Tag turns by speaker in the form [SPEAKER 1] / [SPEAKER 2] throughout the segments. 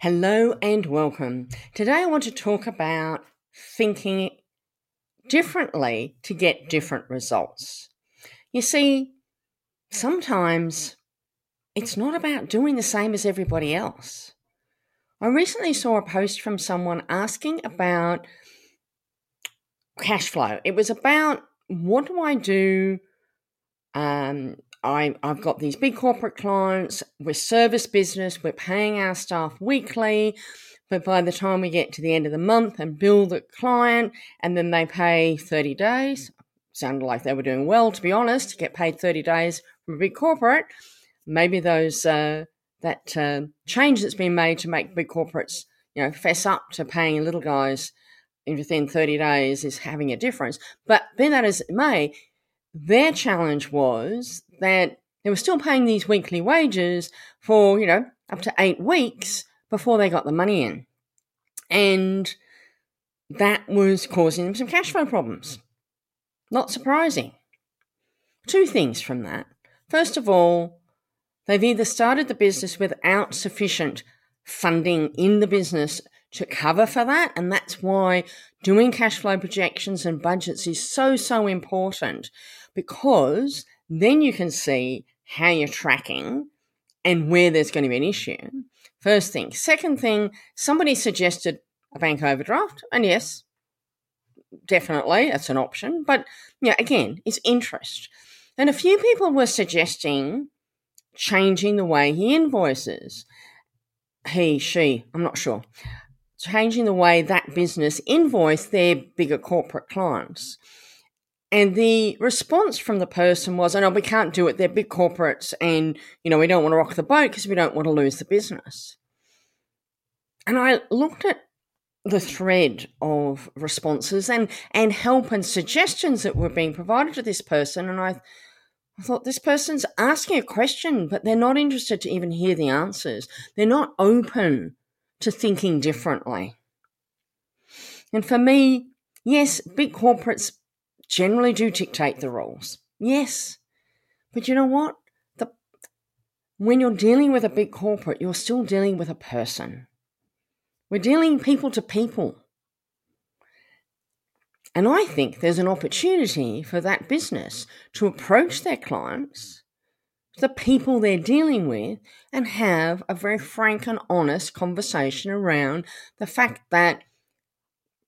[SPEAKER 1] Hello and welcome. Today I want to talk about thinking differently to get different results. You see, sometimes it's not about doing the same as everybody else. I recently saw a post from someone asking about cash flow. It was about what do I do um, I, I've got these big corporate clients, we're service business, we're paying our staff weekly, but by the time we get to the end of the month and bill the client, and then they pay 30 days, sounded like they were doing well, to be honest, to get paid 30 days from a big corporate. Maybe those uh, that uh, change that's been made to make big corporates, you know, fess up to paying little guys within 30 days is having a difference. But be that as it may, their challenge was that they were still paying these weekly wages for, you know, up to eight weeks before they got the money in. And that was causing them some cash flow problems. Not surprising. Two things from that. First of all, they've either started the business without sufficient funding in the business to cover for that. And that's why doing cash flow projections and budgets is so, so important because then you can see how you're tracking and where there's going to be an issue. First thing. Second thing, somebody suggested a bank overdraft. And yes, definitely, that's an option. But yeah, again, it's interest. And a few people were suggesting changing the way he invoices. He, she, I'm not sure. Changing the way that business invoice their bigger corporate clients. And the response from the person was, oh, no, we can't do it. They're big corporates and, you know, we don't want to rock the boat because we don't want to lose the business. And I looked at the thread of responses and, and help and suggestions that were being provided to this person. And I, I thought, this person's asking a question, but they're not interested to even hear the answers. They're not open to thinking differently. And for me, yes, big corporates generally do dictate the rules. Yes. But you know what? The, when you're dealing with a big corporate, you're still dealing with a person. We're dealing people to people. And I think there's an opportunity for that business to approach their clients, the people they're dealing with, and have a very frank and honest conversation around the fact that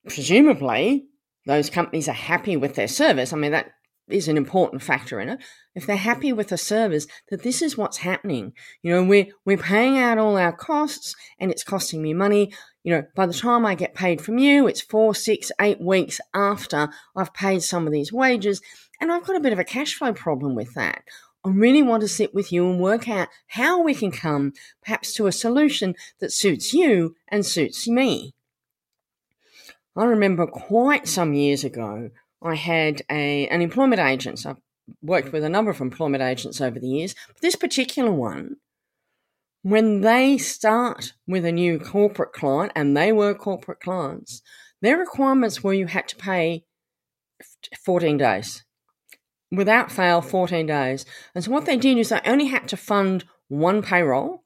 [SPEAKER 1] presumably those companies are happy with their service, I mean, that is an important factor in it. If they're happy with the service, that this is what's happening. You know, we're, we're paying out all our costs and it's costing me money. You know, by the time I get paid from you, it's four, six, eight weeks after I've paid some of these wages. And I've got a bit of a cash flow problem with that. I really want to sit with you and work out how we can come perhaps to a solution that suits you and suits me. I remember quite some years ago, I had a an employment agent. So I've worked with a number of employment agents over the years. But this particular one, when they start with a new corporate client, and they were corporate clients, their requirements were you had to pay 14 days. Without fail, 14 days. And so what they did is they only had to fund one payroll,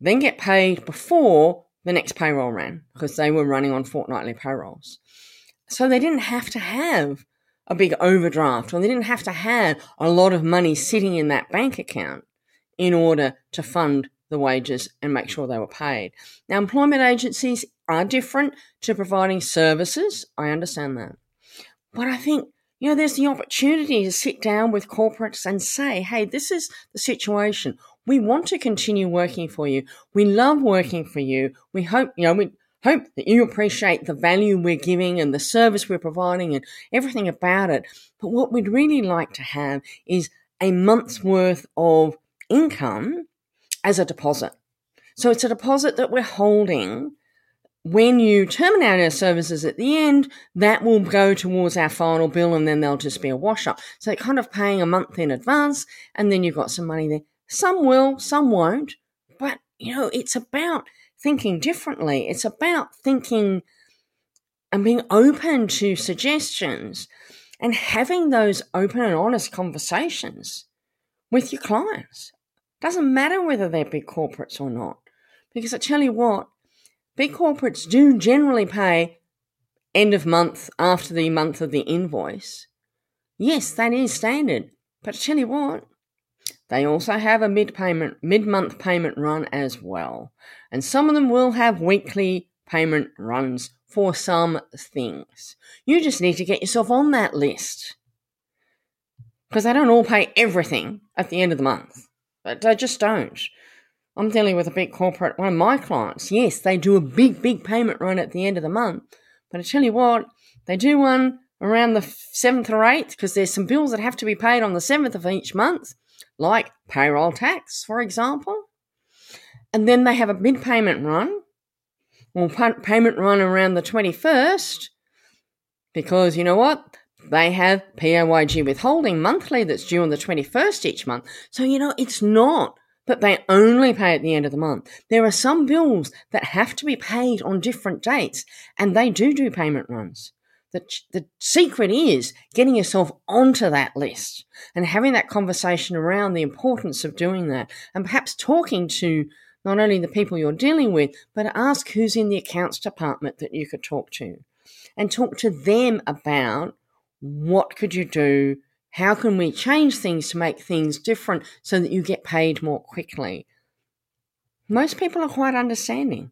[SPEAKER 1] then get paid before the next payroll ran because they were running on fortnightly payrolls. So they didn't have to have a big overdraft or they didn't have to have a lot of money sitting in that bank account in order to fund the wages and make sure they were paid. Now, employment agencies are different to providing services. I understand that. But I think, you know, there's the opportunity to sit down with corporates and say, hey, this is the situation. We want to continue working for you. We love working for you. We hope, you know, we hope that you appreciate the value we're giving and the service we're providing and everything about it. But what we'd really like to have is a month's worth of income as a deposit. So it's a deposit that we're holding. When you terminate our services at the end, that will go towards our final bill and then there'll just be a wash up. So kind of paying a month in advance and then you've got some money there. Some will, some won't. But, you know, it's about thinking differently. It's about thinking and being open to suggestions and having those open and honest conversations with your clients. Doesn't matter whether they're big corporates or not. Because I tell you what, big corporates do generally pay end of month after the month of the invoice. Yes, that is standard. But I tell you what, they also have a mid payment, mid month payment run as well. And some of them will have weekly payment runs for some things. You just need to get yourself on that list. Because they don't all pay everything at the end of the month. But they just don't. I'm dealing with a big corporate, one of my clients. Yes, they do a big, big payment run at the end of the month. But I tell you what, they do one around the 7th or 8th because there's some bills that have to be paid on the 7th of each month, like payroll tax, for example. And then they have a mid payment run will payment run around the 21st because you know what? They have PAYG withholding monthly that's due on the 21st each month. So, you know, it's not that they only pay at the end of the month. There are some bills that have to be paid on different dates, and they do do payment runs. The, the secret is getting yourself onto that list and having that conversation around the importance of doing that and perhaps talking to not only the people you're dealing with, but ask who's in the accounts department that you could talk to and talk to them about what could you do? How can we change things to make things different so that you get paid more quickly? Most people are quite understanding.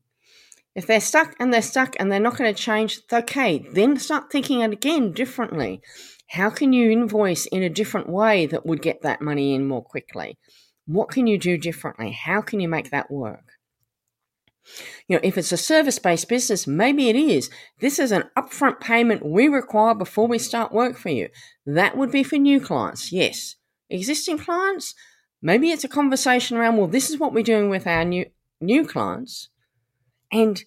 [SPEAKER 1] If they're stuck and they're stuck and they're not going to change, okay, then start thinking it again differently. How can you invoice in a different way that would get that money in more quickly? What can you do differently? How can you make that work? You know, if it's a service based business, maybe it is. This is an upfront payment we require before we start work for you. That would be for new clients, yes. Existing clients, maybe it's a conversation around, well, this is what we're doing with our new new clients. And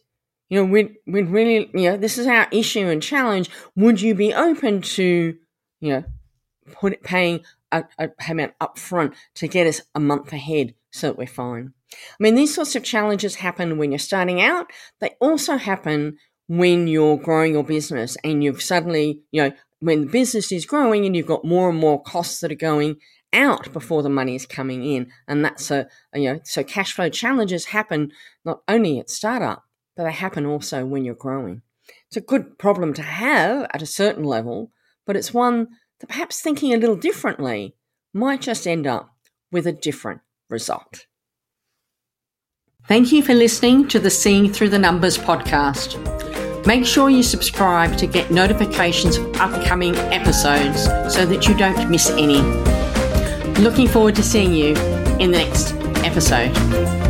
[SPEAKER 1] you know, we we really, you know, this is our issue and challenge. Would you be open to, you know, put paying a, a payment up front to get us a month ahead so that we're fine. I mean, these sorts of challenges happen when you're starting out. They also happen when you're growing your business and you've suddenly, you know, when the business is growing and you've got more and more costs that are going out before the money is coming in. And that's a, you know, so cash flow challenges happen not only at startup, but they happen also when you're growing. It's a good problem to have at a certain level, but it's one that perhaps thinking a little differently might just end up with a different result. Thank you for listening to the Seeing Through the Numbers podcast. Make sure you subscribe to get notifications of upcoming episodes so that you don't miss any. Looking forward to seeing you in the next episode.